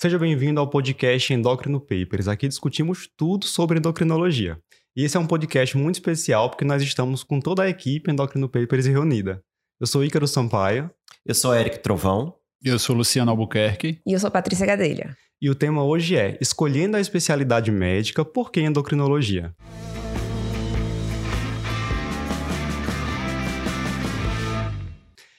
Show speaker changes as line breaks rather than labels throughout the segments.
Seja bem-vindo ao podcast Endocrino Papers. Aqui discutimos tudo sobre endocrinologia. E esse é um podcast muito especial porque nós estamos com toda a equipe Endocrino Papers reunida. Eu sou Ícaro Sampaio.
Eu sou Eric Trovão.
Eu sou Luciano Albuquerque.
E eu sou Patrícia Gadelha.
E o tema hoje é Escolhendo a especialidade médica, por que endocrinologia?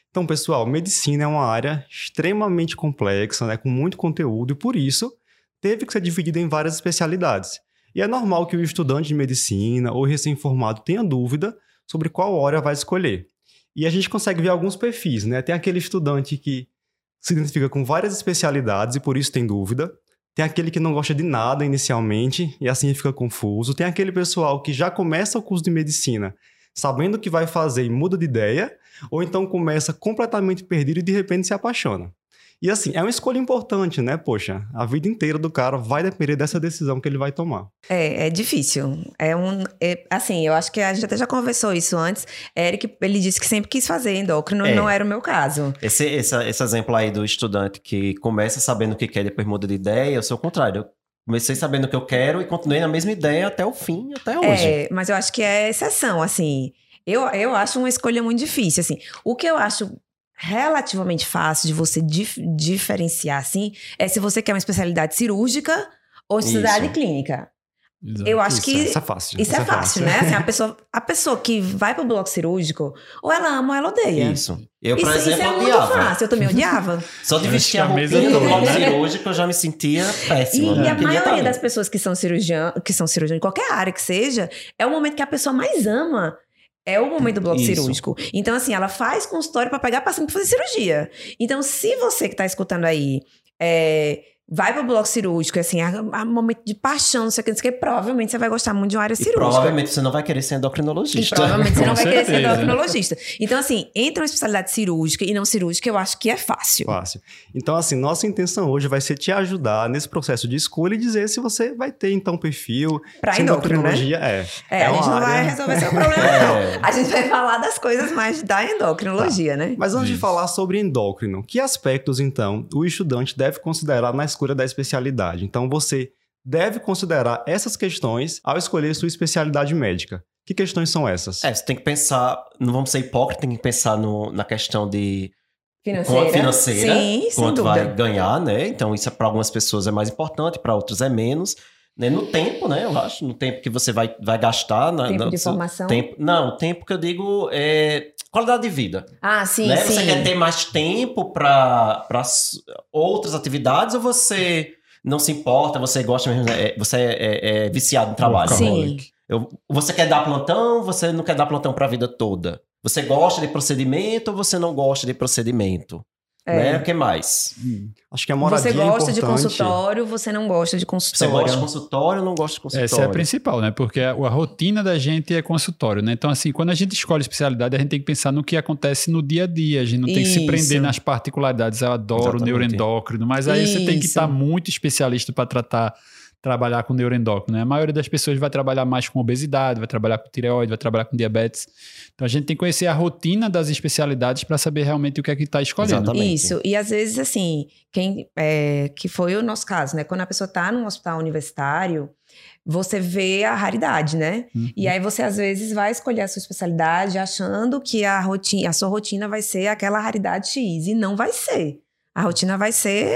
Então, pessoal, medicina é uma área extremamente complexa, né, com muito conteúdo, e por isso teve que ser dividida em várias especialidades. E é normal que o estudante de medicina ou recém-formado tenha dúvida sobre qual área vai escolher. E a gente consegue ver alguns perfis, né? Tem aquele estudante que se identifica com várias especialidades e por isso tem dúvida. Tem aquele que não gosta de nada inicialmente e assim fica confuso. Tem aquele pessoal que já começa o curso de medicina sabendo o que vai fazer e muda de ideia, ou então começa completamente perdido e de repente se apaixona. E assim, é uma escolha importante, né? Poxa, a vida inteira do cara vai depender dessa decisão que ele vai tomar.
É, é difícil. É um. É, assim, eu acho que a gente até já conversou isso antes. Eric, ele disse que sempre quis fazer endócrino, é. não era o meu caso.
Esse, esse, esse exemplo aí do estudante que começa sabendo o que quer e depois muda de ideia, eu sou o contrário. Eu comecei sabendo o que eu quero e continuei na mesma ideia até o fim, até hoje.
É, mas eu acho que é exceção, assim. Eu, eu acho uma escolha muito difícil, assim. O que eu acho relativamente fácil de você dif diferenciar, assim, é se você quer uma especialidade cirúrgica ou especialidade Isso. clínica. Exato. Eu acho
isso,
que.
Isso é fácil.
Isso, é, é, fácil, né? Assim, a, pessoa, a pessoa que vai pro bloco cirúrgico, ou ela ama ou ela odeia.
Isso. Eu, por
isso,
exemplo,
isso é
odiava.
muito fácil. Eu também odiava.
Só de vestir a roupinha do bloco cirúrgico, eu já me sentia péssima.
E, e a maioria das pessoas que são cirurgião, que são cirurgião em qualquer área que seja, é o momento que a pessoa mais ama é o momento do bloco Isso. cirúrgico. Então, assim, ela faz consultório para pegar paciente pra fazer cirurgia. Então, se você que tá escutando aí é, vai pro bloco cirúrgico, assim, é um momento de paixão, não sei o que, não sei o que, provavelmente você vai gostar muito de uma área cirúrgica.
provavelmente você não vai querer ser endocrinologista.
E provavelmente você não vai querer ser endocrinologista. Então, assim, entre uma especialidade cirúrgica e não cirúrgica, eu acho que é fácil.
Fácil. Então, assim, nossa intenção hoje vai ser te ajudar nesse processo de escolha e dizer se você vai ter, então, perfil.
Pra se endocrinologia
né?
é. É, é a gente não vai resolver seu problema, é. não. A gente vai falar das coisas mais da endocrinologia, tá. né?
Mas antes Isso. de falar sobre endócrino, que aspectos, então, o estudante deve considerar na escolha da especialidade. Então você deve considerar essas questões ao escolher sua especialidade médica. Que questões são essas?
É, você tem que pensar, não vamos ser hipócritas, tem que pensar no, na questão de
financeira,
financeira
Sim,
quanto vai ganhar, né? Então isso para algumas pessoas é mais importante, para outros é menos. Né? No tempo, né? Eu acho, no tempo que você vai, vai gastar. Na,
tempo
na,
de formação?
Tempo, não, o tempo que eu digo é qualidade de vida.
Ah, sim,
né?
sim.
Você quer ter mais tempo para outras atividades ou você não se importa, você gosta mesmo, é, você é, é, é viciado no trabalho?
Sim.
Eu, você quer dar plantão, você não quer dar plantão para a vida toda? Você gosta de procedimento ou você não gosta de procedimento? É. Né? O que mais?
Hum. Acho que a moradia
Você gosta
é
de consultório, você não gosta de consultório.
Você gosta de consultório ou não gosta de consultório?
Essa é a principal, né? Porque a, a, rotina da gente é consultório, né? Então, assim, quando a gente escolhe especialidade, a gente tem que pensar no que acontece no dia a dia. A gente não tem Isso. que se prender nas particularidades. Eu adoro Exatamente. neuroendócrino, mas aí Isso. você tem que estar muito especialista para tratar trabalhar com neuroendócrino. Né? A maioria das pessoas vai trabalhar mais com obesidade, vai trabalhar com tireoide, vai trabalhar com diabetes. Então a gente tem que conhecer a rotina das especialidades para saber realmente o que é que está escolhendo.
Exatamente. Isso. E às vezes, assim, quem é, que foi o nosso caso, né? Quando a pessoa está num hospital universitário, você vê a raridade, né? Uhum. E aí você às vezes vai escolher a sua especialidade achando que a rotina, a sua rotina vai ser aquela raridade X e não vai ser. A rotina vai ser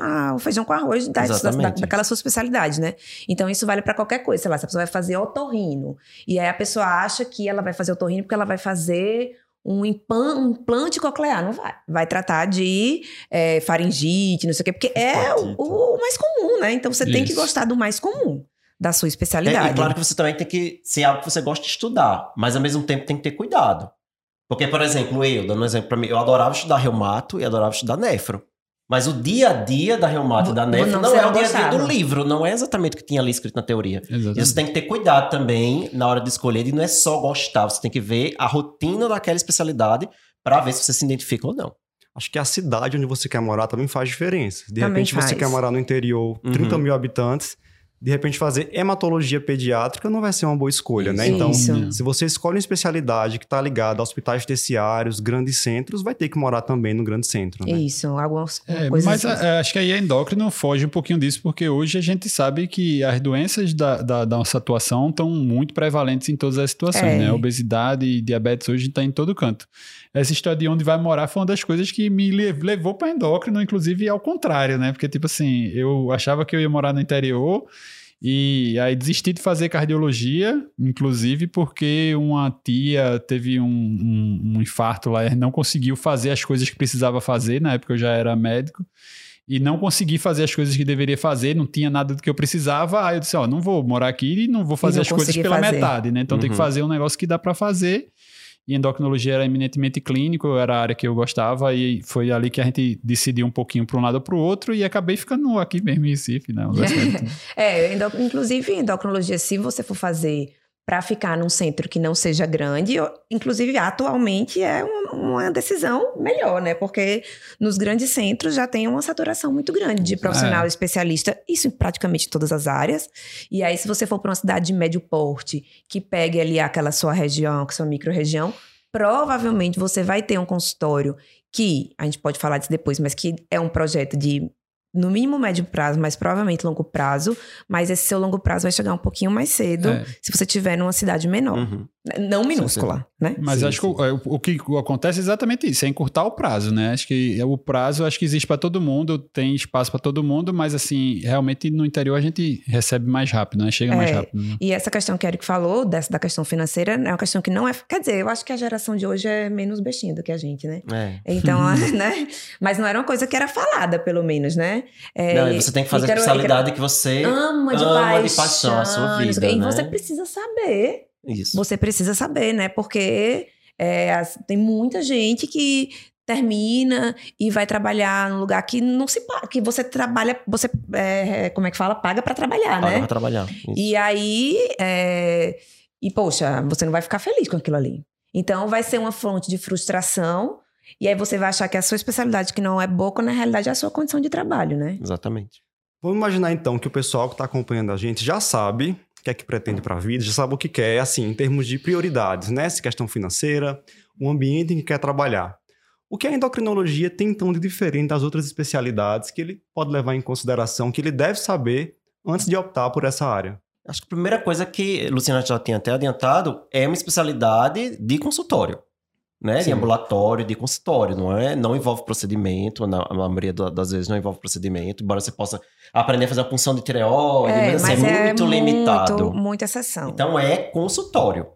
ah, o feijão com arroz da, da, daquela sua especialidade, né? Então isso vale para qualquer coisa. Sei lá, se a pessoa vai fazer otorrino e aí a pessoa acha que ela vai fazer otorrino porque ela vai fazer um, implante coclear, não vai. Vai tratar de é, faringite, não sei o quê, porque é o, o, mais comum, né? Então você isso. tem que gostar do mais comum da sua especialidade.
É, e claro que você também tem que ser algo que você gosta de estudar, mas ao mesmo tempo tem que ter cuidado. Porque, por exemplo, eu, dando um exemplo para mim, eu adorava estudar reumato e adorava estudar nefro. Mas o dia a dia da reumato e da nefro não, não é o dia a dia do livro, não é exatamente o que tinha ali escrito na teoria. Exatamente. E você tem que ter cuidado também na hora de escolher, e não é só gostar, você tem que ver a rotina daquela especialidade para ver se você se identifica ou não.
Acho que a cidade onde você quer morar também faz diferença. De também repente faz. você quer morar no interior, 30 uhum. mil habitantes, de repente fazer hematologia pediátrica não vai ser uma boa escolha, né? Então,
Isso.
se você escolhe uma especialidade que está ligada a hospitais terciários, grandes centros, vai ter que morar também no grande centro, né?
Isso, algumas
É,
coisas.
mas
assim.
é, acho que aí a endócrino foge um pouquinho disso, porque hoje a gente sabe que as doenças da, da, da nossa atuação estão muito prevalentes em todas as situações,
É.
né? Obesidade e diabetes hoje está em todo canto. Essa história de onde vai morar foi uma das coisas que me le- levou para endócrino, inclusive ao contrário, né? Porque, tipo assim, eu achava que eu ia morar no interior e aí desisti de fazer cardiologia, inclusive porque uma tia teve um, um- um infarto lá e não conseguiu fazer as coisas que precisava fazer, na época eu já era médico, e não consegui fazer as coisas que deveria fazer, não tinha nada do que eu precisava, aí eu disse, ó, não vou morar aqui e não vou fazer
não
as coisas pela
fazer.
metade, né? Então tem que
Uhum.
fazer um negócio que dá para fazer. E endocrinologia era eminentemente clínico, era a área que eu gostava, e foi ali que a gente decidiu um pouquinho para um lado ou para o outro, e acabei ficando aqui mesmo em Recife, né?
É, endo- inclusive endocrinologia, se você for fazer para ficar num centro que não seja grande, inclusive atualmente é uma, uma decisão melhor, né? Porque nos grandes centros já tem uma saturação muito grande de profissional
É.
especialista, isso em praticamente todas as áreas. E aí, se você for para uma cidade de médio porte, que pegue ali aquela sua região, que sua micro-região, provavelmente você vai ter um consultório que, a gente pode falar disso depois, mas que é um projeto de no mínimo médio prazo, mas provavelmente longo prazo, mas esse seu longo prazo vai chegar um pouquinho mais cedo
É.
se você tiver numa cidade menor,
Uhum.
não minúscula, né?
Mas
Sim,
acho
sim.
que o, é, o- o que acontece é exatamente isso, é encurtar o prazo, né? Acho que é o prazo acho que existe para todo mundo, tem espaço para todo mundo, mas assim, realmente no interior a gente recebe mais rápido, né? Chega mais
É.
rápido. né?
E essa questão que o Eric falou, dessa, da questão financeira, é uma questão que não é. Quer dizer, eu acho que a geração de hoje é menos bestinha do que a gente, né?
É.
Então, né? Mas não era uma coisa que era falada, pelo menos, né? É,
Não, e você tem que fazer a especialidade que você
ama de
ama
paixão.
de paixão a sua vida.
E
né?
você precisa saber.
Isso.
Você precisa saber, né? Porque é, tem muita gente que termina e vai trabalhar num lugar que não se paga, que você trabalha, você, é, como é que fala? Paga pra trabalhar,
Paga
né?
pra trabalhar. Isso.
E aí, é, e poxa, você não vai ficar feliz com aquilo ali. Então vai ser uma fonte de frustração. E aí você vai achar que a sua especialidade que não é boa, quando na realidade é a sua condição de trabalho, né?
Exatamente.
Vamos imaginar então que o pessoal que está acompanhando a gente já sabe o que é que pretende para a vida, já sabe o que quer, assim, em termos de prioridades, né? Se questão financeira, o ambiente em que quer trabalhar. O que a endocrinologia tem então de diferente das outras especialidades que ele pode levar em consideração, que ele deve saber antes de optar por essa área?
Acho que a primeira coisa que Luciana já tinha até adiantado é uma especialidade de consultório. Né? De
Sim.
ambulatório, de consultório, não é? Não envolve procedimento, na, a maioria da- das vezes não envolve procedimento, embora você possa aprender a fazer a punção de tireoide, mas, assim, é muito limitado.
Muito, muita exceção.
Então é consultório.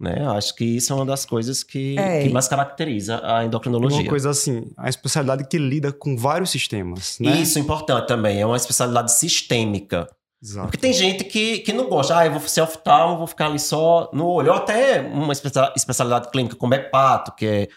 Né? Eu Acho que isso é uma das coisas que,
É.
que mais caracteriza a endocrinologia.
Uma coisa assim, a especialidade que lida com vários sistemas, né?
Isso é importante também, é uma especialidade sistêmica.
Exato.
Porque tem gente que, que não gosta, ah, eu vou ser oftalmo, vou ficar ali só no olho. Ou até uma especia- especialidade clínica como hepato, que é.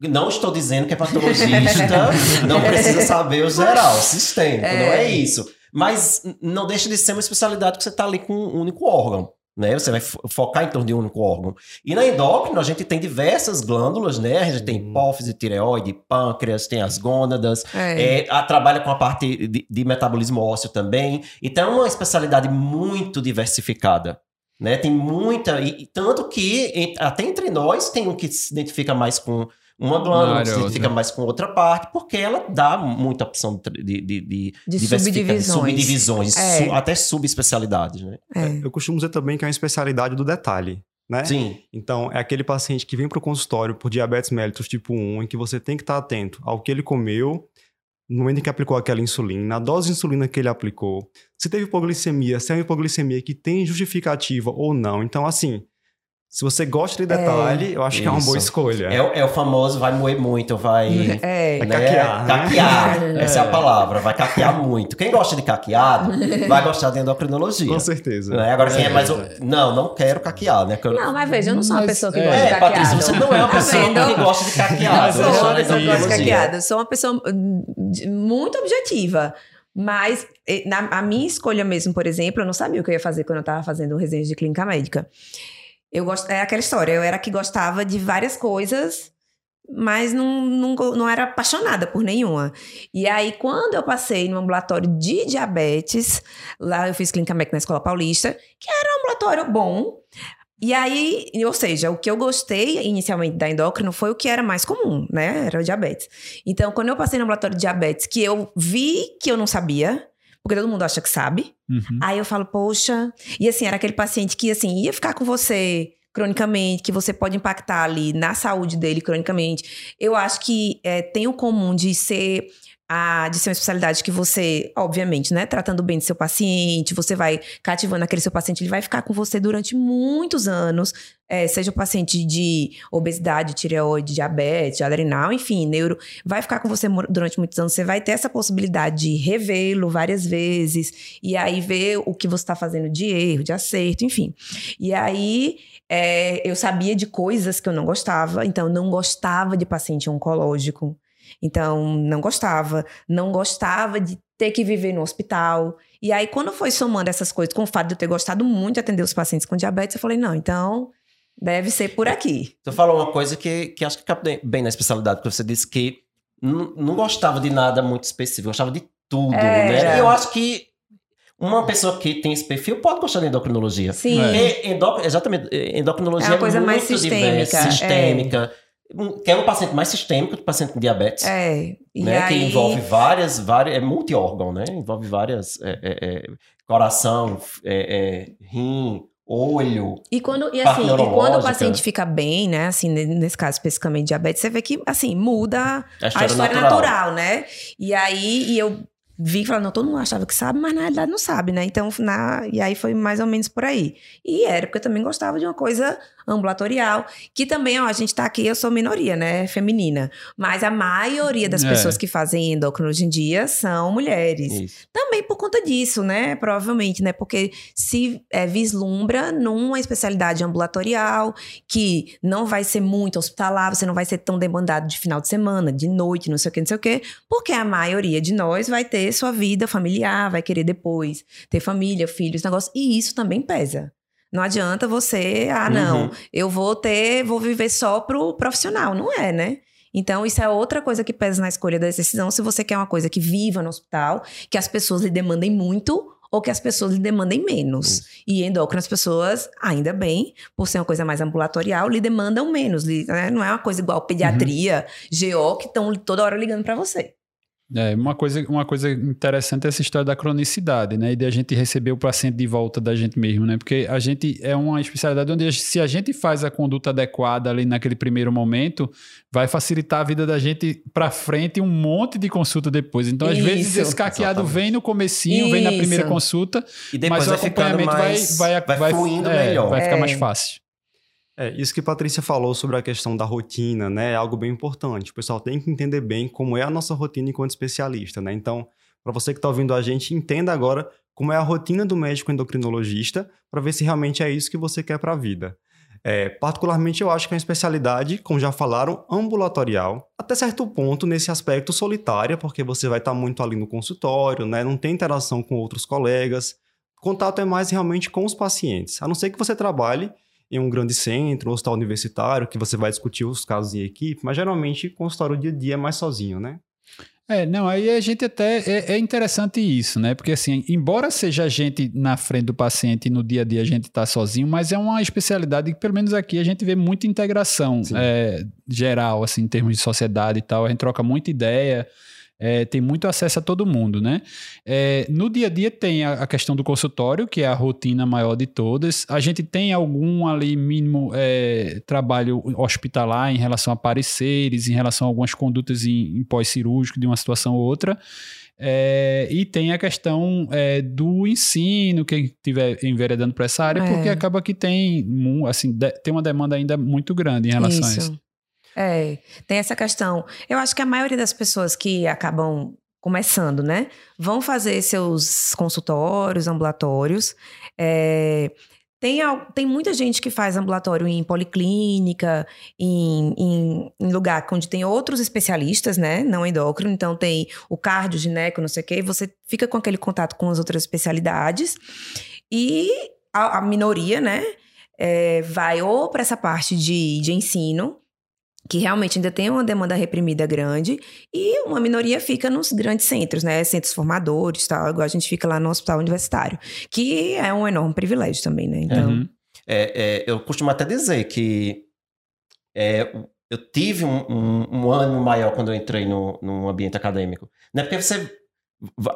Não estou dizendo que é patologista, não precisa saber o geral, sistêmico,
É.
não é isso. Mas não deixa de ser uma especialidade que você está ali com um único órgão. Né? Você vai fo- focar em torno de um único órgão. E na endócrina, a gente tem diversas glândulas, né? A gente tem
Hum.
hipófise, tireoide, pâncreas, tem as gônadas,
É.
é, a- trabalha com a parte de, de metabolismo ósseo também. Então, é uma especialidade muito diversificada. Né? Tem muita. E, e tanto que, em- até entre nós, tem um que se identifica mais com uma glândula, que se identifica mais com outra parte, porque ela dá muita opção de, de, de, de
subdivisões.
subdivisões,
É.
su- até subespecialidades. Né?
É.
Eu costumo dizer também que é uma especialidade do detalhe, né?
Sim,
Então, é aquele paciente que vem para o consultório por diabetes mellitus tipo 1, em que você tem que estar atento ao que ele comeu, no momento em que aplicou aquela insulina, a dose de insulina que ele aplicou, se teve hipoglicemia, se é uma hipoglicemia que tem justificativa ou não. Então, assim, se você gosta de detalhe, eu acho que é uma boa escolha.
é, o- é o famoso vai moer muito, vai...
É.
Vai
né?
caquear, né?
Caquear, essa é a palavra, vai caquear muito. Quem gosta de caqueado, vai gostar de endocrinologia.
Com certeza.
Né? Agora, quem é,
É,
mais.
é.
Não, não quero caquear, né? Que eu-
Não, mas veja, eu não sou uma
Mas,
pessoa que
é.
gosta de
É,
caqueado.
Patrícia, você não é uma pessoa que gosta de
Eu
gosta
sou uma
de
pessoa que gosta de caqueada. Eu sou uma pessoa hum, muito objetiva. Mas na, a minha escolha mesmo, por exemplo, eu não sabia o que eu ia fazer quando eu estava fazendo resenha de clínica médica. Eu gosto, é aquela história, eu era que gostava de várias coisas mas não, não, não era apaixonada por nenhuma. E aí, quando eu passei no ambulatório de diabetes, lá eu fiz clínica médica na Escola Paulista, que era um ambulatório bom, e aí, ou seja, o que eu gostei inicialmente da endócrino foi o que era mais comum, né? Era o diabetes. Então, quando eu passei no ambulatório de diabetes, que eu vi que eu não sabia, porque todo mundo acha que sabe, uhum. aí eu falo, poxa. E assim, era aquele paciente que, assim, ia ficar com você cronicamente, que você pode impactar ali na saúde dele cronicamente. Eu acho que é, tem o comum de ser a, de ser uma especialidade que você, obviamente, né, tratando bem do seu paciente, você vai cativando aquele seu paciente, ele vai ficar com você durante muitos anos, é, seja o paciente de obesidade, tireoide, diabetes, adrenal, enfim, neuro, vai ficar com você durante muitos anos, você vai ter essa possibilidade de revê-lo várias vezes, e aí ver o que você está fazendo de erro, de acerto, enfim. E aí, é, eu sabia de coisas que eu não gostava, então não gostava de paciente oncológico, então, não gostava, não gostava de ter que viver no hospital. E aí, quando foi somando essas coisas, com o fato de eu ter gostado muito de atender os pacientes com diabetes, eu falei, não, então deve ser por aqui.
Você falou uma coisa que, que acho que cabe bem na especialidade, porque você disse que não gostava de nada muito específico, gostava de tudo, é, né? E eu acho que uma pessoa que tem esse perfil pode gostar de endocrinologia.
Sim.
É. Endo, exatamente. Endocrinologia é
uma coisa é mais sistêmica.
Diversa, sistêmica. É que é um paciente mais sistêmico do paciente com diabetes.
É.
né?
Aí...
Que envolve várias, várias. É multi-órgão, né? Envolve várias. É, é, é coração, é, é, rim, olho.
E quando, e assim, e quando o paciente fica bem, né? Assim, nesse caso especificamente diabetes, você vê que assim, muda a história, a história natural. natural. né? E aí, e eu vi falando, não, todo mundo achava que sabe, mas na realidade não sabe, né? Então, na, e aí foi mais ou menos por aí. E era porque eu também gostava de uma coisa ambulatorial, que também, ó, a gente tá aqui, eu sou minoria, né, feminina, mas a maioria das é. pessoas que fazem endócrino hoje em dia são mulheres. Isso. Também por conta disso, né, provavelmente, né, porque se é, vislumbra numa especialidade ambulatorial que não vai ser muito hospitalar, você não vai ser tão demandado de final de semana, de noite, não sei o que, não sei o que, porque a maioria de nós vai ter sua vida familiar, vai querer depois ter família, filhos, negócio, e isso também pesa. Não adianta você, ah, não, uhum. eu vou ter, vou viver só pro profissional. Não é, né? Então, isso é outra coisa que pesa na escolha da decisão. Se você quer uma coisa que viva no hospital, que as pessoas lhe demandem muito ou que as pessoas lhe demandem menos. Uhum. E endócrino, as pessoas, ainda bem, por ser uma coisa mais ambulatorial, lhe demandam menos. Né? Não é uma coisa igual pediatria, uhum. GO, que estão toda hora ligando para você.
É, uma coisa, uma coisa interessante é essa história da cronicidade, né? E de a gente receber o paciente de volta da gente mesmo, né? Porque a gente é uma especialidade onde se a gente faz a conduta adequada ali naquele primeiro momento, vai facilitar a vida da gente para frente um monte de consulta depois. Então, às Isso, vezes, esse caqueado exatamente. vem no comecinho, Isso. vem na primeira consulta, e mas o acompanhamento mais, vai, vai, vai, fluindo é, melhor. Vai ficar é. mais fácil.
É, isso que a Patrícia falou sobre a questão da rotina, né, é algo bem importante. O pessoal tem que entender bem como é a nossa rotina enquanto especialista, né? Então, para você que está ouvindo a gente, entenda agora como é a rotina do médico endocrinologista para ver se realmente é isso que você quer para a vida. É, particularmente, eu acho que é uma especialidade, como já falaram, ambulatorial, até certo ponto nesse aspecto solitária, porque você vai estar tá muito ali no consultório, né? não tem interação com outros colegas. Contato é mais realmente com os pacientes, a não ser que você trabalhe em um grande centro, um hospital universitário, que você vai discutir os casos em equipe, mas geralmente consultório dia a dia é mais sozinho, né?
É, não, aí a gente até. É, é, interessante isso, né? Porque, assim, embora seja a gente na frente do paciente e no dia a dia a gente está sozinho, mas é uma especialidade que, pelo menos aqui, a gente vê muita integração é, geral, assim, em termos de sociedade e tal. A gente troca muita ideia é, tem muito acesso a todo mundo, né? É, no dia a dia tem a, a, questão do consultório, que é a rotina maior de todas. A gente tem algum ali mínimo é, trabalho hospitalar em relação a pareceres, em relação a algumas condutas em, em pós-cirúrgico de uma situação ou outra. É, e tem a questão é, do ensino, quem estiver enveredando para essa área, é. porque acaba que tem, assim, de, tem uma demanda ainda muito grande em relação isso. a isso.
É, tem essa questão. Eu acho que a maioria das pessoas que acabam começando, né, vão fazer seus consultórios, ambulatórios. É, tem, tem muita gente que faz ambulatório em policlínica, em, em, em, lugar onde tem outros especialistas, né? Não endócrino. Então, tem o cardio, gineco, não sei o quê. Você fica com aquele contato com as outras especialidades. E a, a minoria, né? É, vai ou para essa parte de, de ensino, que realmente ainda tem uma demanda reprimida grande e uma minoria fica nos grandes centros, né? Centros formadores, tal, igual a gente fica lá no hospital universitário, que é um enorme privilégio também, né? Então, uhum.
é, é, eu costumo até dizer que é, eu tive um, um, um, ânimo maior quando eu entrei no, ambiente acadêmico. Não é porque você,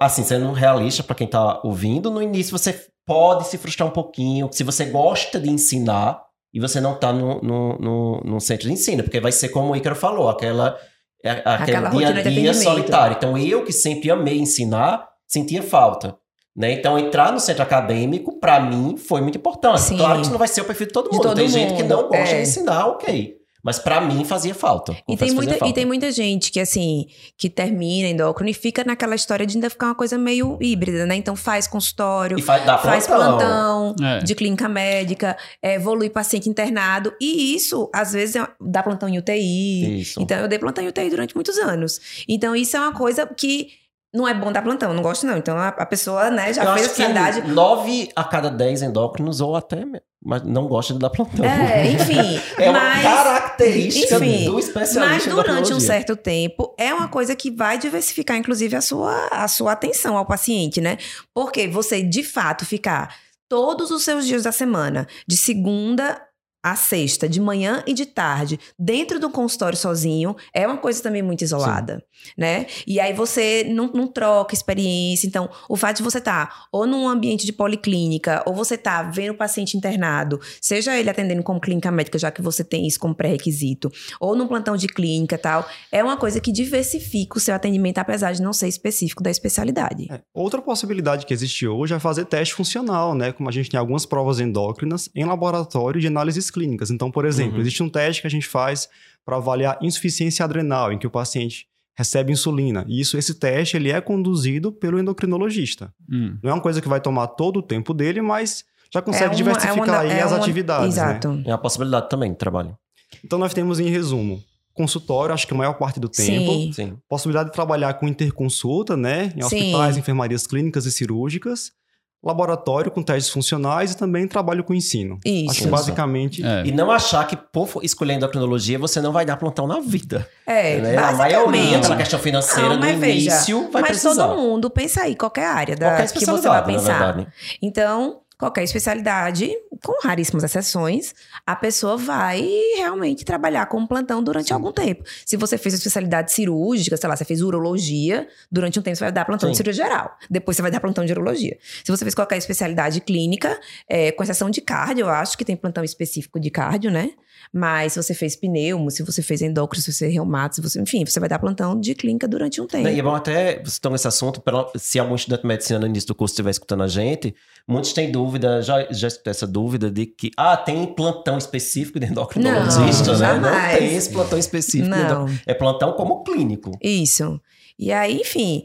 assim, sendo realista para quem está ouvindo, no início você pode se frustrar um pouquinho, se você gosta de ensinar, e você não está no, no, no, no, centro de ensino, porque vai ser como o Ícaro falou, aquela, é, aquela dia a dia solitário. Então, eu que sempre amei ensinar, sentia falta. Né? Então, entrar no centro acadêmico, para mim, foi muito importante. Sim. Claro que isso não vai ser o perfil de todo mundo. De todo Tem mundo. gente que não gosta é. de ensinar, ok. Mas para mim fazia falta.
E tem, muita, falta. e tem muita gente que, assim, que termina endócrino e fica naquela história de ainda ficar uma coisa meio híbrida, né? Então faz consultório,
e faz,
faz plantão, é. de clínica médica, é, evolui paciente internado. E isso, às vezes, é, dá plantão em UTI. Isso. Então eu dei plantão em UTI durante muitos anos. Então isso é uma coisa que não é bom dar plantão, não gosto não. Então a, a pessoa, né, já eu fez a especialidade.
Nove a cada dez endócrinos ou até mas não gosta de dar plantão.
É, enfim.
é mas, uma característica enfim, do especialista.
Mas durante um certo tempo é uma coisa que vai diversificar, inclusive, a sua, a sua atenção ao paciente, né? Porque você, de fato, ficar todos os seus dias da semana, de segunda a sexta, de manhã e de tarde, dentro do consultório sozinho, é uma coisa também muito isolada, Sim. né? E aí você não, não, troca experiência. Então, o fato de você estar tá ou num ambiente de policlínica, ou você tá vendo o paciente internado, seja ele atendendo como clínica médica, já que você tem isso como pré-requisito, ou num plantão de clínica tal, é uma coisa que diversifica o seu atendimento, apesar de não ser específico da especialidade.
É. Outra possibilidade que existe hoje é fazer teste funcional, né? Como a gente tem algumas provas endócrinas em laboratório de análises clínicas. Então, por exemplo, uhum. existe um teste que a gente faz para avaliar insuficiência adrenal, em que o paciente recebe insulina. E isso, esse teste ele é conduzido pelo endocrinologista. Hum. Não é uma coisa que vai tomar todo o tempo dele, mas já consegue é uma, diversificar é uma, aí é as uma, atividades. Né? Exato. Né?
É a possibilidade também de trabalho.
Então nós temos em resumo consultório, acho que a maior parte do tempo. Sim. Sim. Possibilidade de trabalhar com interconsulta, né? Em hospitais, Sim. enfermarias clínicas e cirúrgicas laboratório com testes funcionais e também trabalho com ensino. Isso. Acho que basicamente.
É. E não achar que por escolher endocrinologia você não vai dar plantão na vida.
É,
né? A maioria, pela questão financeira, não, no início, veja, vai
mas
precisar.
Mas todo mundo, pensa aí, qualquer área da, qualquer que você vai pensar. Então, qualquer especialidade, com raríssimas exceções, a pessoa vai realmente trabalhar como plantão durante Sim. algum tempo. Se você fez especialidade cirúrgica, sei lá, você fez urologia, durante um tempo você vai dar plantão Sim. de cirurgia geral. Depois você vai dar plantão de urologia. Se você fez qualquer especialidade clínica, é, com exceção de cardio, eu acho que tem plantão específico de cardio, né? Mas se você fez pneumo, se você fez endócrino, se você fez reumato, se você, enfim, você vai dar plantão de clínica durante um tempo.
E é bom até, você toma esse assunto, se algum estudante de medicina no início do curso estiver escutando a gente, muitos têm dúvida, já, já essa dúvida de que, ah, tem plantão específico de endocrinologista, né? Não tem esse plantão específico. Não. É plantão como clínico.
Isso. E aí, enfim,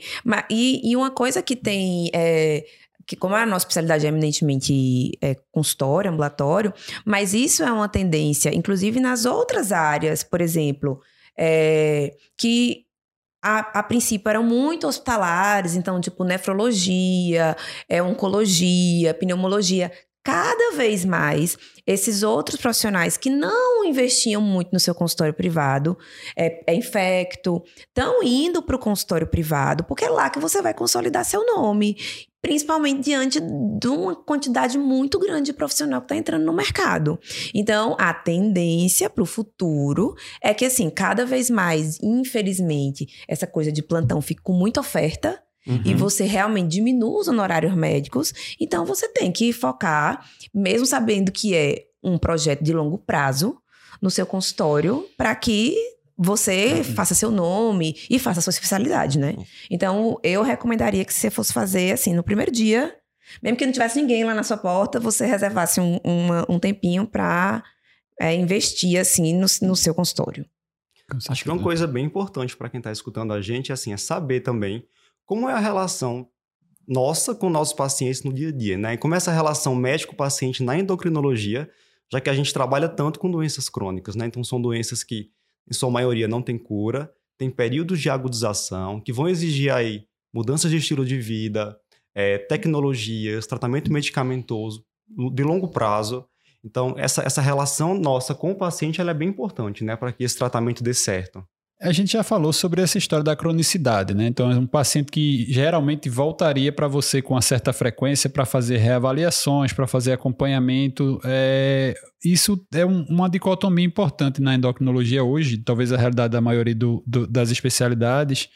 e, e uma coisa que tem... É, que como a nossa especialidade é eminentemente é, consultório, ambulatório, mas isso é uma tendência, inclusive nas outras áreas, por exemplo, é, que a, a, princípio eram muito hospitalares, então, tipo, nefrologia, é, oncologia, pneumologia. Cada vez mais, esses outros profissionais que não investiam muito no seu consultório privado, é, é infecto, estão indo para o consultório privado, porque é lá que você vai consolidar seu nome principalmente diante de uma quantidade muito grande de profissional que está entrando no mercado. Então, a tendência para o futuro é que, assim, cada vez mais, infelizmente, essa coisa de plantão fica com muita oferta. Uhum. E você realmente diminui os honorários médicos, então você tem que focar, mesmo sabendo que é um projeto de longo prazo, no seu consultório, para que você uhum. faça seu nome e faça sua especialidade, né? Então, eu recomendaria que você fosse fazer, assim, no primeiro dia, mesmo que não tivesse ninguém lá na sua porta, você reservasse um, uma, um tempinho para é, investir, assim, no, no seu consultório.
Acho que uma coisa bem importante para quem está escutando a gente, assim, é saber também como é a relação nossa com nossos pacientes no dia a dia, né? E como é essa relação médico-paciente na endocrinologia, já que a gente trabalha tanto com doenças crônicas, né? Então, são doenças que em sua maioria não tem cura, tem períodos de agudização que vão exigir aí mudanças de estilo de vida, é, tecnologias, tratamento medicamentoso de longo prazo. Então, essa, essa relação nossa com o paciente ela é bem importante, né, para que esse tratamento dê certo.
A gente já falou sobre essa história da cronicidade, né? Então, é um paciente que geralmente voltaria para você com uma certa frequência para fazer reavaliações, para fazer acompanhamento. É... Isso é um, uma dicotomia importante na endocrinologia hoje, talvez a realidade da maioria do, do, das especialidades.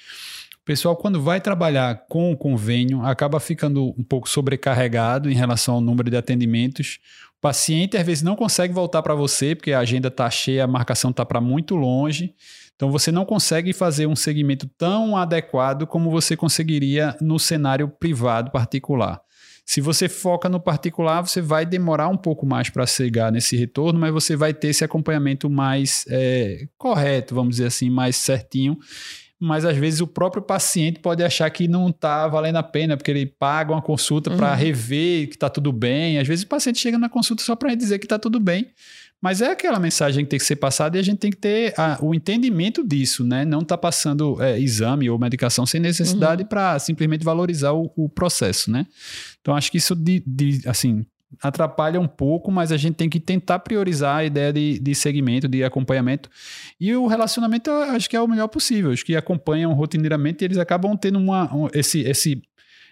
O pessoal, quando vai trabalhar com o convênio, acaba ficando um pouco sobrecarregado em relação ao número de atendimentos. O paciente, às vezes, não consegue voltar para você, porque a agenda está cheia, a marcação está para muito longe. Então você não consegue fazer um segmento tão adequado como você conseguiria no cenário privado particular. Se você foca no particular, você vai demorar um pouco mais para chegar nesse retorno, mas você vai ter esse acompanhamento mais é, correto, vamos dizer assim, mais certinho. Mas às vezes o próprio paciente pode achar que não está valendo a pena, porque ele paga uma consulta uhum. para rever que está tudo bem. Às vezes o paciente chega na consulta só para dizer que está tudo bem, mas é aquela mensagem que tem que ser passada e a gente tem que ter a, o entendimento disso, né? Não tá passando é, exame ou medicação sem necessidade uhum. para simplesmente valorizar o, o, processo, né? Então acho que isso de, de, assim atrapalha um pouco, mas a gente tem que tentar priorizar a ideia de, de segmento, de acompanhamento. E o relacionamento, acho que é o melhor possível. Acho que acompanham rotineiramente e eles acabam tendo uma, um, esse, esse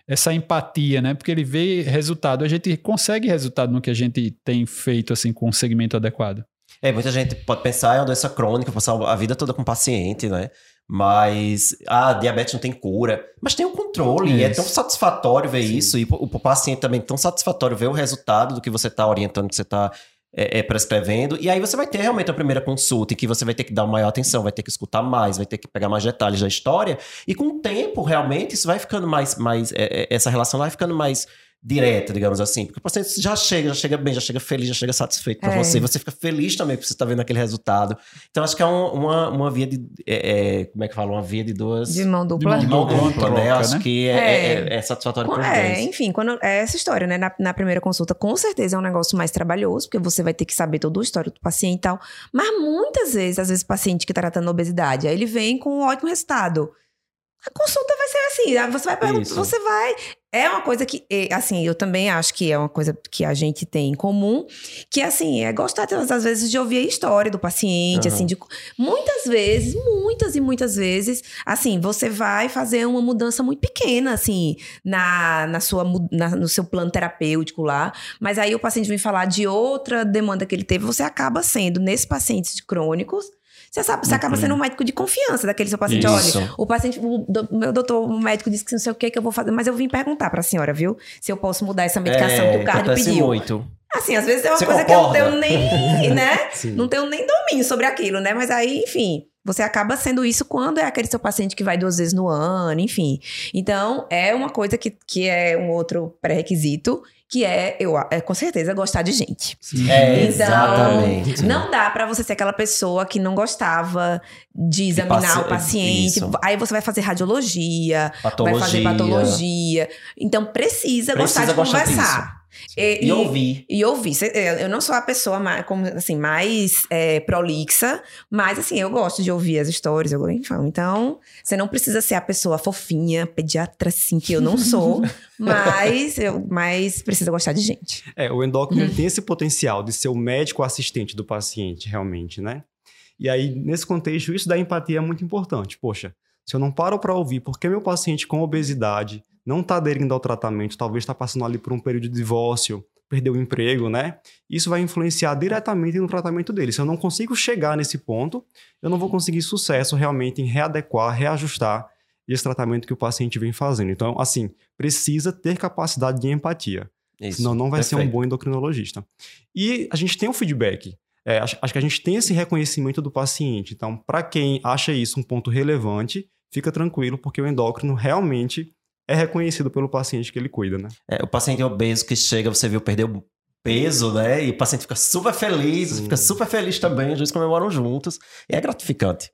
essa empatia, né? Porque ele vê resultado. A gente consegue resultado no que a gente tem feito assim com um segmento adequado.
É, muita gente pode pensar em uma doença crônica, passar a vida toda com o paciente, né? Mas a ah, diabetes não tem cura, mas tem o um controle. Isso. E é tão satisfatório ver Sim. isso. E o, o paciente também é tão satisfatório ver o resultado do que você está orientando, que você está é, é, prescrevendo. E aí você vai ter realmente a primeira consulta, em que você vai ter que dar maior atenção, vai ter que escutar mais, vai ter que pegar mais detalhes da história. E com o tempo, realmente, isso vai ficando mais. mais é, é essa relação vai ficando mais direta, digamos assim. Porque o paciente já chega, já chega bem, já chega feliz, já chega satisfeito com é. você. Você fica feliz também por você estar tá vendo aquele resultado. Então, acho que é um, uma, uma via de. É, é, como é que fala? Uma via de duas.
De mão dupla.
De mão dupla, né? Acho né? que é, é, é satisfatório para os
É, enfim, quando, é essa história, né? Na, na, primeira consulta, com certeza é um negócio mais trabalhoso, porque você vai ter que saber toda a história do paciente e tal. Mas muitas vezes, às vezes, o paciente que está tratando obesidade, aí ele vem com um ótimo resultado. A consulta vai ser assim, você vai perguntar, você vai. É uma coisa que, assim, eu também acho que é uma coisa que a gente tem em comum, que, assim, é gostar, às vezes, de ouvir a história do paciente, uhum. assim, de, muitas vezes, muitas e muitas vezes, assim, você vai fazer uma mudança muito pequena, assim, na, na sua, na, no seu plano terapêutico lá, mas aí o paciente vem falar de outra demanda que ele teve, você acaba sendo, nesses pacientes crônicos, você, sabe, você acaba sendo um médico de confiança daquele seu paciente. Isso. Olha, o paciente, o do, meu doutor, o médico disse que não sei o que que eu vou fazer, mas eu vim perguntar pra senhora, viu? Se eu posso mudar essa medicação é, que o cardio pediu.
muito.
Assim, às vezes é uma você coisa concorda? que eu não tenho nem, né? não tenho nem domínio sobre aquilo, né? Mas aí, enfim, você acaba sendo isso quando é aquele seu paciente que vai duas vezes no ano, enfim. Então, é uma coisa que, que é um outro pré-requisito que é, eu, é com certeza, gostar de gente.
É, então, exatamente.
não dá para você ser aquela pessoa que não gostava de examinar o paciente. Isso. Aí você vai fazer radiologia, patologia. vai fazer patologia. Então, precisa, precisa gostar de gostar conversar. Disso.
E, e, ouvir.
E ouvir. É, eu não sou a pessoa mais, como, assim, mais é, prolixa, mas assim, eu gosto de ouvir as histórias. Eu, então, você não precisa ser a pessoa fofinha, pediatra, assim, que eu não sou, mas, eu, mas precisa gostar de gente.
É, o endócrino hum. tem esse potencial de ser o médico assistente do paciente, realmente, né? E aí, nesse contexto, isso da empatia é muito importante. Poxa, se eu não paro para ouvir porque meu paciente com obesidade não está aderindo ao tratamento, talvez está passando ali por um período de divórcio, perdeu o emprego, né? Isso vai influenciar diretamente no tratamento dele. Se eu não consigo chegar nesse ponto, eu não vou conseguir sucesso realmente em readequar, reajustar esse tratamento que o paciente vem fazendo. Então, assim, precisa ter capacidade de empatia. Isso, senão não vai perfeito. ser um bom endocrinologista. E a gente tem um feedback. É, acho, acho que a gente tem esse reconhecimento do paciente. Então, para quem acha isso um ponto relevante, fica tranquilo, porque o endócrino realmente é reconhecido pelo paciente que ele cuida, né?
É, o paciente obeso que chega, você viu, perdeu peso, né? E o paciente fica super feliz, Sim. fica super feliz também, os dois comemoram juntos. E é gratificante.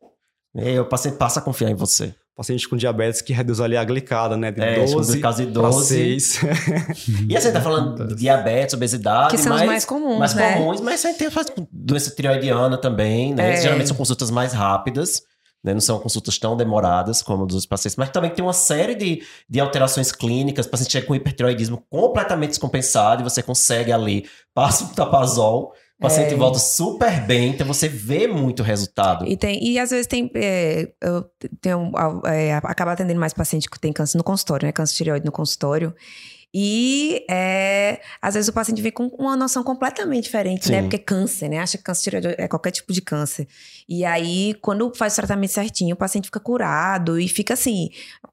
E o paciente passa a confiar em você.
Paciente com diabetes que reduz ali a glicada, né? De é, 12
de 12. 6. e assim, tá falando de diabetes, obesidade.
Que são mais, os mais comuns,
Mais
né?
comuns, mas tem doença tiroidiana também, né? É. Geralmente são consultas mais rápidas. Né? Não são consultas tão demoradas como dos pacientes, mas também tem uma série de, de alterações clínicas. O paciente chega com hipertiroidismo completamente descompensado e você consegue ali, passa o tapazol, o paciente é. volta super bem, então você vê muito resultado.
E, tem, e às vezes tem. É, eu tenho, é, acaba atendendo mais paciente que tem câncer no consultório, né? Câncer de tireoide no consultório. E é, às vezes o paciente vem com uma noção completamente diferente, né? Sim. né? Porque câncer, né? Acha que câncer tireoide é qualquer tipo de câncer. E aí, quando faz o tratamento certinho, o paciente fica curado e fica assim,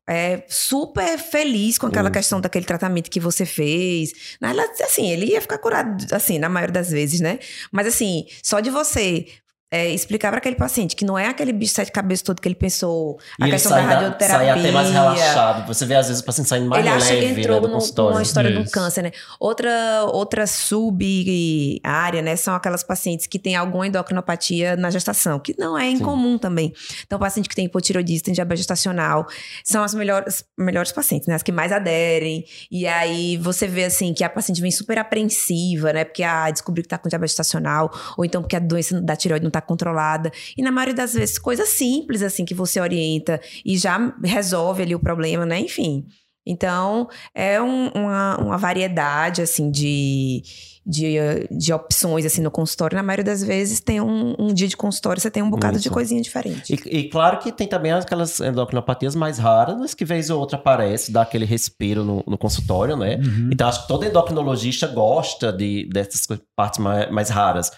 é, super feliz com aquela questão daquele tratamento que você fez. Na assim, ele ia ficar curado, assim, na maioria das vezes, né? Mas assim, só de você é, explicar para aquele paciente que não é aquele bicho de sete cabeças todo que ele pensou,
a e questão da radioterapia. Sai até mais relaxado. Você vê, às vezes, o paciente saindo mais ele leve,
Ele acha que entrou
né,
no, numa história Isso. do câncer, né? Outra, outra sub-área, né? São aquelas pacientes que têm alguma endocrinopatia na gestação, que não é incomum Sim. também. Então, paciente que tem hipotiroidismo, tem diabetes gestacional, são as melhores, melhores pacientes, né? As que mais aderem. E aí, você vê, assim, que a paciente vem super apreensiva, né? Porque, ah, descobriu que tá com diabetes gestacional, ou então porque a doença da tireoide não tá controlada. E na maioria das vezes, coisas simples, assim, que você orienta e já resolve ali o problema, né? Enfim. Então, é um, uma, uma variedade, assim, de, de, de opções, assim, no consultório. Na maioria das vezes, tem um, um dia de consultório, você tem um bocado Isso. de coisinha diferente.
E, e, claro que tem também aquelas endocrinopatias mais raras, mas que vez ou outra aparece, dá aquele respiro no, no consultório, né? Uhum. Então, acho que todo endocrinologista gosta de, dessas partes mais, mais raras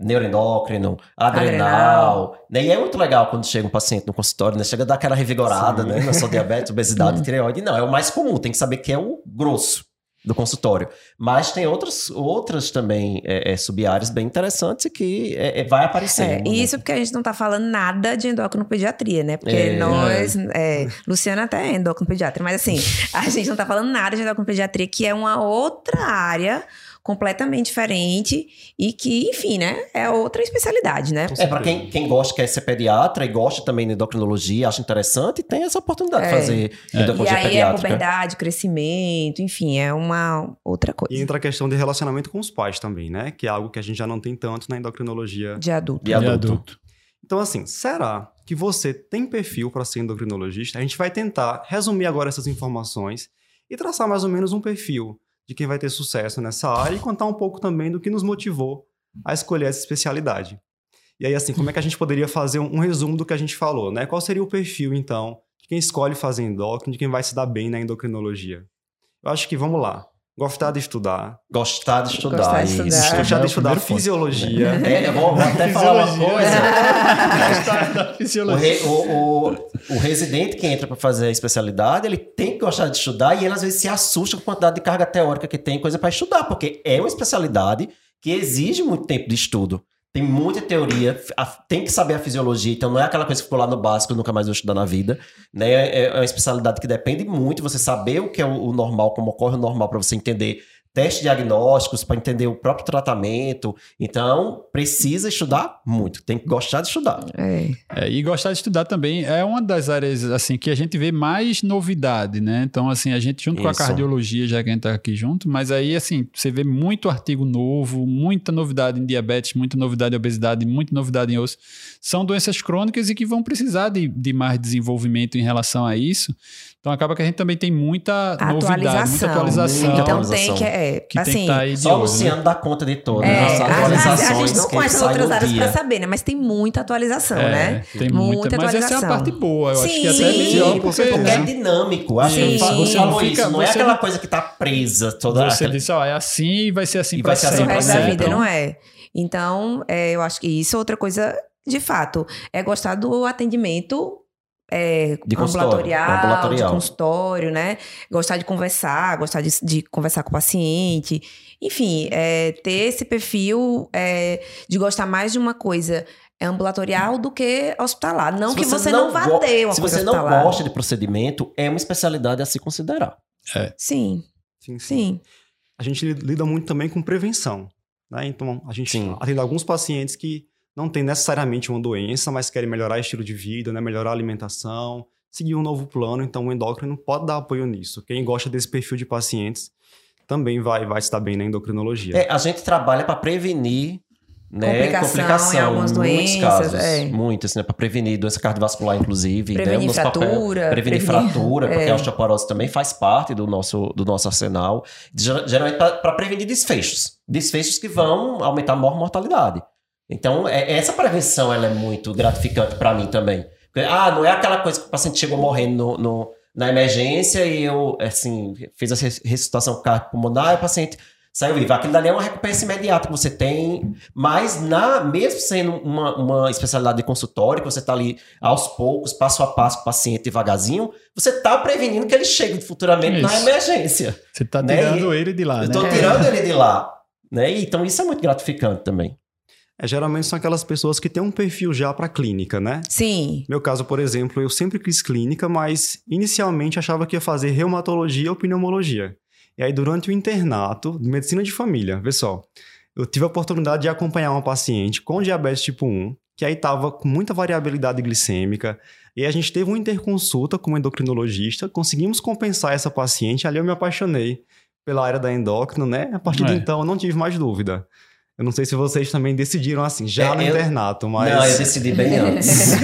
neuroendócrino, adrenal, adrenal. Né? E é muito legal quando chega um paciente no consultório, né? Chega a dar aquela revigorada, Sim. né? Na sua diabetes, obesidade, tireoide. Não, é o mais comum, tem que saber que é o grosso do consultório. Mas tem outras, outras também é, é, sub-áreas bem interessantes que é, é vai aparecer.
É, e isso porque a gente não está falando nada de endocrinopediatria, né? Porque é. nós... É, Luciana até é endocrinopediatra, mas assim, a gente não está falando nada de endocrinopediatria, que é uma outra área completamente diferente e que, enfim, né, é outra especialidade, né?
É, para quem, quem gosta, quer ser pediatra e gosta também de endocrinologia, acha interessante, tem essa oportunidade é. de fazer é. endocrinologia
e aí é puberdade, crescimento, enfim, é uma outra coisa.
E entra a questão de relacionamento com os pais também, né? Que é algo que a gente já não tem tanto na endocrinologia
de adulto.
De adulto. De adulto. Então, assim, será que você tem perfil para ser endocrinologista? A gente vai tentar resumir agora essas informações e traçar mais ou menos um perfil de quem vai ter sucesso nessa área e contar um pouco também do que nos motivou a escolher essa especialidade. E aí, assim, como é que a gente poderia fazer um, um resumo do que a gente falou, né? Qual seria o perfil, então, de quem escolhe fazer endócrino, de quem vai se dar bem na endocrinologia? Eu acho que, vamos lá, Gostar de estudar.
Gostar de estudar.
Gostar de estudar,
isso. Gostar de é estudar fisiologia.
É, eu vou, vou até falar uma coisa. Gostar da fisiologia. O, o, o, o residente que entra para fazer a especialidade, ele tem que gostar de estudar e ele às vezes se assusta com a quantidade de carga teórica que tem, coisa para estudar, porque é uma especialidade que exige muito tempo de estudo. Tem muita teoria, tem que saber a fisiologia, então não é aquela coisa que ficou lá no básico nunca mais vou estudar na vida. Né? É, é uma especialidade que depende muito, você saber o que é o normal, como ocorre o normal, para você entender testes diagnósticos para entender o próprio tratamento. Então, precisa estudar muito. Tem que gostar de estudar.
É. É, e gostar de estudar também é uma das áreas assim que a gente vê mais novidade, né? Então, assim, a gente junto Isso. com a cardiologia, já que a gente tá aqui junto, mas aí, assim, você vê muito artigo novo, muita novidade em diabetes, muita novidade em obesidade, muita novidade em osso. São doenças crônicas e que vão precisar de, de mais desenvolvimento em relação a isso. Então acaba que a gente também tem muita novidade, muita atualização.
Então
atualização,
tem que, é,
que
assim,
tem que tá aí
Só o Luciano né? dá conta de todas é, as atualizações. A, a, a gente não conhece
outras áreas para saber, né? Mas tem muita atualização, é,
né? Tem muita, muita mas essa é a parte boa. Eu sim, acho que até é melhor
porque, porque é dinâmico. Acho sim. que você falou fica, isso. Não é aquela coisa que tá presa toda
Você disse, ó, é assim e vai ser assim para
sempre. O resto da vida, não é? Então, é, eu acho que isso é outra coisa, de fato, é gostar do atendimento é, de ambulatorial, ambulatorial, de consultório, né? Gostar de conversar, gostar de, de conversar com o paciente. Enfim, é, ter esse perfil é, de gostar mais de uma coisa ambulatorial do que hospitalar. Não se que você, você não, não vá ter uma
Se você
hospitalar.
não gosta de procedimento, é uma especialidade a se considerar.
É.
Sim. Sim, sim. sim.
A gente lida muito também com prevenção. Né? Então, a gente sim. atende alguns pacientes que não tem necessariamente uma doença, mas querem melhorar o estilo de vida, né? melhorar a alimentação, seguir um novo plano. Então, o endócrino pode dar apoio nisso. Quem gosta desse perfil de pacientes também vai, vai estar bem na endocrinologia.
É, a gente trabalha para prevenir né?
Complicação,
Complicação
em algumas
muitos
doenças,
casos,
é.
muitos, né? Para prevenir doença cardiovascular, inclusive. né?
Prevenir
O nosso papel-
fratura,
prevenir,
prevenir-
fratura, porque
é.
a osteoporose também faz parte do nosso, do nosso arsenal. Ger- Geralmente para prevenir desfechos. Desfechos que vão aumentar a mor- mortalidade. Então, é- essa prevenção ela é muito gratificante para mim também. Porque, ah, não é aquela coisa que o paciente chegou morrendo no, no- na emergência e eu, assim, fiz a res- ressuscitação cardiopulmonar e o paciente saiu vivo. Aquilo dali é uma recompensa imediata que você tem, mas na, mesmo sendo uma, uma especialidade de consultório, que você está ali aos poucos, passo a passo com o paciente devagarzinho, você está prevenindo que ele chegue futuramente na
Isso.
emergência.
Você tá
Né?
tirando ele de lá,
Eu
né?
estou tirando ele de lá. Né? Então isso é muito gratificante também.
É, geralmente são aquelas pessoas que têm um perfil já para clínica, né?
Sim.
Meu caso, por exemplo, eu sempre quis clínica, mas inicialmente achava que ia fazer reumatologia ou pneumologia. E aí, durante o internato de medicina de família, vê só, eu tive a oportunidade de acompanhar uma paciente com diabetes tipo 1, que aí estava com muita variabilidade glicêmica, e a gente teve uma interconsulta com um endocrinologista, conseguimos compensar essa paciente, ali eu me apaixonei pela área da endócrino, né? A partir de
É.
então, eu não tive mais dúvida. Eu não sei se vocês também decidiram assim, já
É,
no
eu-
internato, mas...
Não, eu decidi bem antes.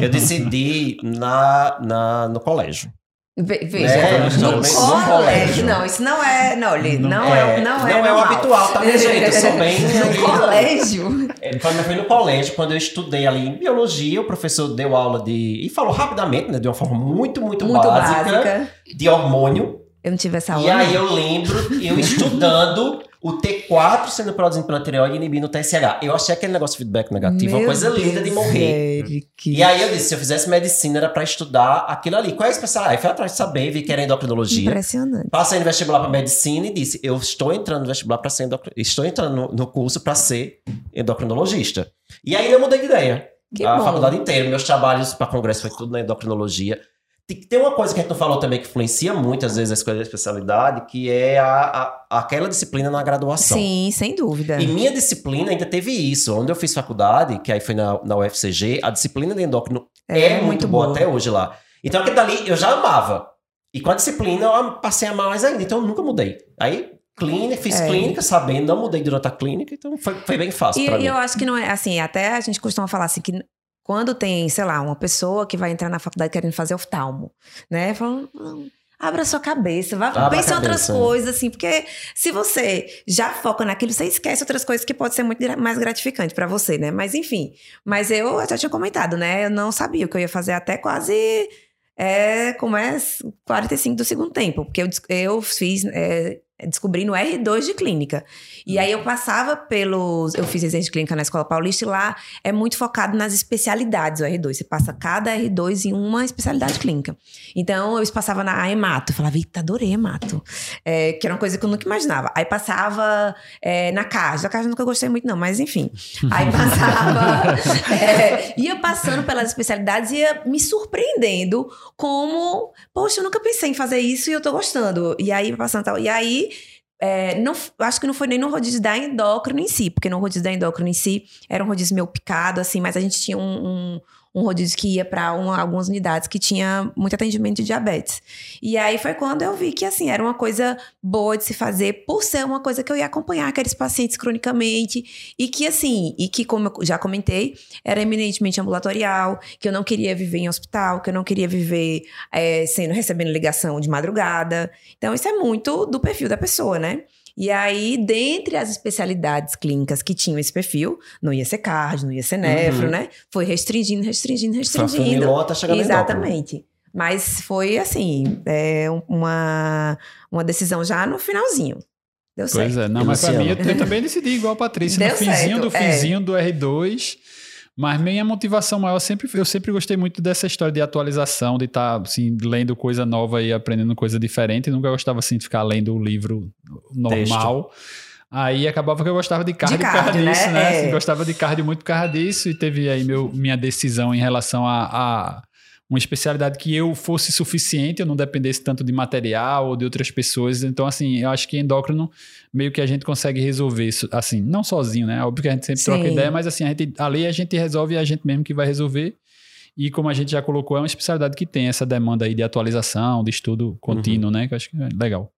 eu decidi na, na, no colégio.
Ve- Veja,
É,
no
no
colégio.
colégio.
Não, isso não é. Não, Li, não,
Não
é, não é.
não é o habitual, tá, minha gente? Eu sou bem-
No colégio.
É, Quando eu fui no colégio, quando eu estudei ali em biologia, o professor deu aula de. E falou rapidamente, né? De uma forma muito, muito,
Muito
básica,
básica.
de hormônio.
Eu não tive essa aula.
E aí eu lembro eu estudando o T4 sendo produzido pela tireoide e inibindo o TSH. Eu achei aquele negócio de feedback negativo uma
Meu
coisa linda de
Deus,
morrer.
Eric.
E aí eu disse, se eu fizesse medicina era pra estudar aquilo ali. Qual é a especialidade? Aí fui atrás de saber, vi que era endocrinologia.
Impressionante.
Passei no vestibular para medicina e disse: Eu estou entrando no vestibular para ser endocr... estou entrando no, no curso para ser endocrinologista. E aí eu mudei de ideia.
Que
a
bom.
faculdade inteira, meus trabalhos para congresso foi tudo na endocrinologia. Tem, uma coisa que a gente não falou também que influencia muito, às vezes, a escolha da especialidade, que é a, a- aquela disciplina na graduação.
Sim, sem dúvida.
E minha disciplina ainda teve isso. Onde eu fiz faculdade, que aí foi na, na UFCG, a disciplina de endócrino é, muito boa, até hoje lá. Então aquilo dali eu já amava. E com a disciplina eu passei a amar mais ainda. Então eu nunca mudei. Aí, clínica, fiz
É.
clínica, sabendo, não mudei durante a clínica. Então foi, foi bem fácil
E
pra mim.
eu acho que não é assim, até a gente costuma falar assim que quando tem, sei lá, uma pessoa que vai entrar na faculdade querendo fazer oftalmo, né? Falando, "Não, abra sua cabeça, vá,
Abra
pense em outras
cabeça.
coisas, assim, porque se você já foca naquilo, você esquece outras coisas que pode ser muito mais gratificante pra você, né? Mas enfim, mas eu já tinha comentado, né? Eu não sabia o que eu ia fazer até quase é, como é 45 do segundo tempo, porque eu, eu fiz, é, descobri no R2 de clínica. E aí eu passava pelos. Eu fiz residência de clínica na Escola Paulista e lá é muito focado nas especialidades o R2. Você passa cada R2 em uma especialidade clínica. Então eu passava na hemato. Eu falava, eita, adorei hemato. É, que era uma coisa que eu nunca imaginava. Aí passava é, na CAS. A CAS eu nunca gostei muito, não, mas enfim. Aí passava. é, ia passando pelas especialidades e ia me surpreendendo como, poxa, eu nunca pensei em fazer isso e eu tô gostando. E aí passando tal. E aí. É, não, acho que não foi nem no rodízio da endócrino em si, porque no rodízio da endócrino em si era um rodízio meio picado, assim, mas a gente tinha um, um, um rodízio que ia para algumas unidades que tinha muito atendimento de diabetes. E aí foi quando eu vi que, assim, era uma coisa boa de se fazer, por ser uma coisa que eu ia acompanhar aqueles pacientes cronicamente, e que, assim, e que, como eu já comentei, era eminentemente ambulatorial, que eu não queria viver em hospital, que eu não queria viver é, sendo recebendo ligação de madrugada. Então, isso é muito do perfil da pessoa, né? E aí, dentre as especialidades clínicas que tinham esse perfil, não ia ser cardio, não ia ser nefro,
Uhum.
né? Foi restringindo, restringindo,
Só
restringindo.
no endócrino.
Exatamente. Mas foi assim, é, um- uma, uma decisão já no finalzinho. Deu certo.
Pois é, não, mas pra mim, eu, eu também decidi igual a Patrícia, no
Deu
finzinho
certo,
do
é.
finzinho do R2. Mas minha motivação maior sempre eu sempre gostei muito dessa história de atualização, de estar assim, lendo coisa nova e aprendendo coisa diferente. nunca gostava assim de ficar lendo o livro normal. Aí acabava que eu gostava de cardio, por causa
cardio, né?
disso, né?
É.
Assim, gostava de cardio muito por causa disso e teve aí meu, minha decisão em relação a, a uma especialidade que eu fosse suficiente, eu não dependesse tanto de material ou de outras pessoas. Então, assim, eu acho que endócrino meio que a gente consegue resolver isso, assim, não sozinho, né? Óbvio que a gente sempre troca
Sim.
ideia, mas assim, a gente, ali a gente resolve e a gente mesmo que vai resolver. E como a gente já colocou, é uma especialidade que tem essa demanda aí de atualização, de estudo contínuo, né? Que eu acho que é legal.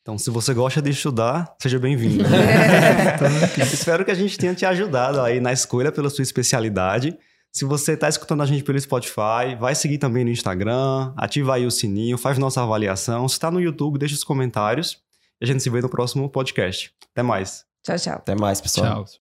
Então, se você gosta de estudar, seja bem-vindo. É. então, espero que a gente tenha te ajudado aí na escolha pela sua especialidade. Se você está escutando a gente pelo Spotify, vai seguir também no Instagram, ativa aí o sininho, faz nossa avaliação. Se está no YouTube, deixa os comentários. E a gente se vê no próximo podcast. Até mais.
Tchau, tchau.
Até mais, pessoal. Tchau.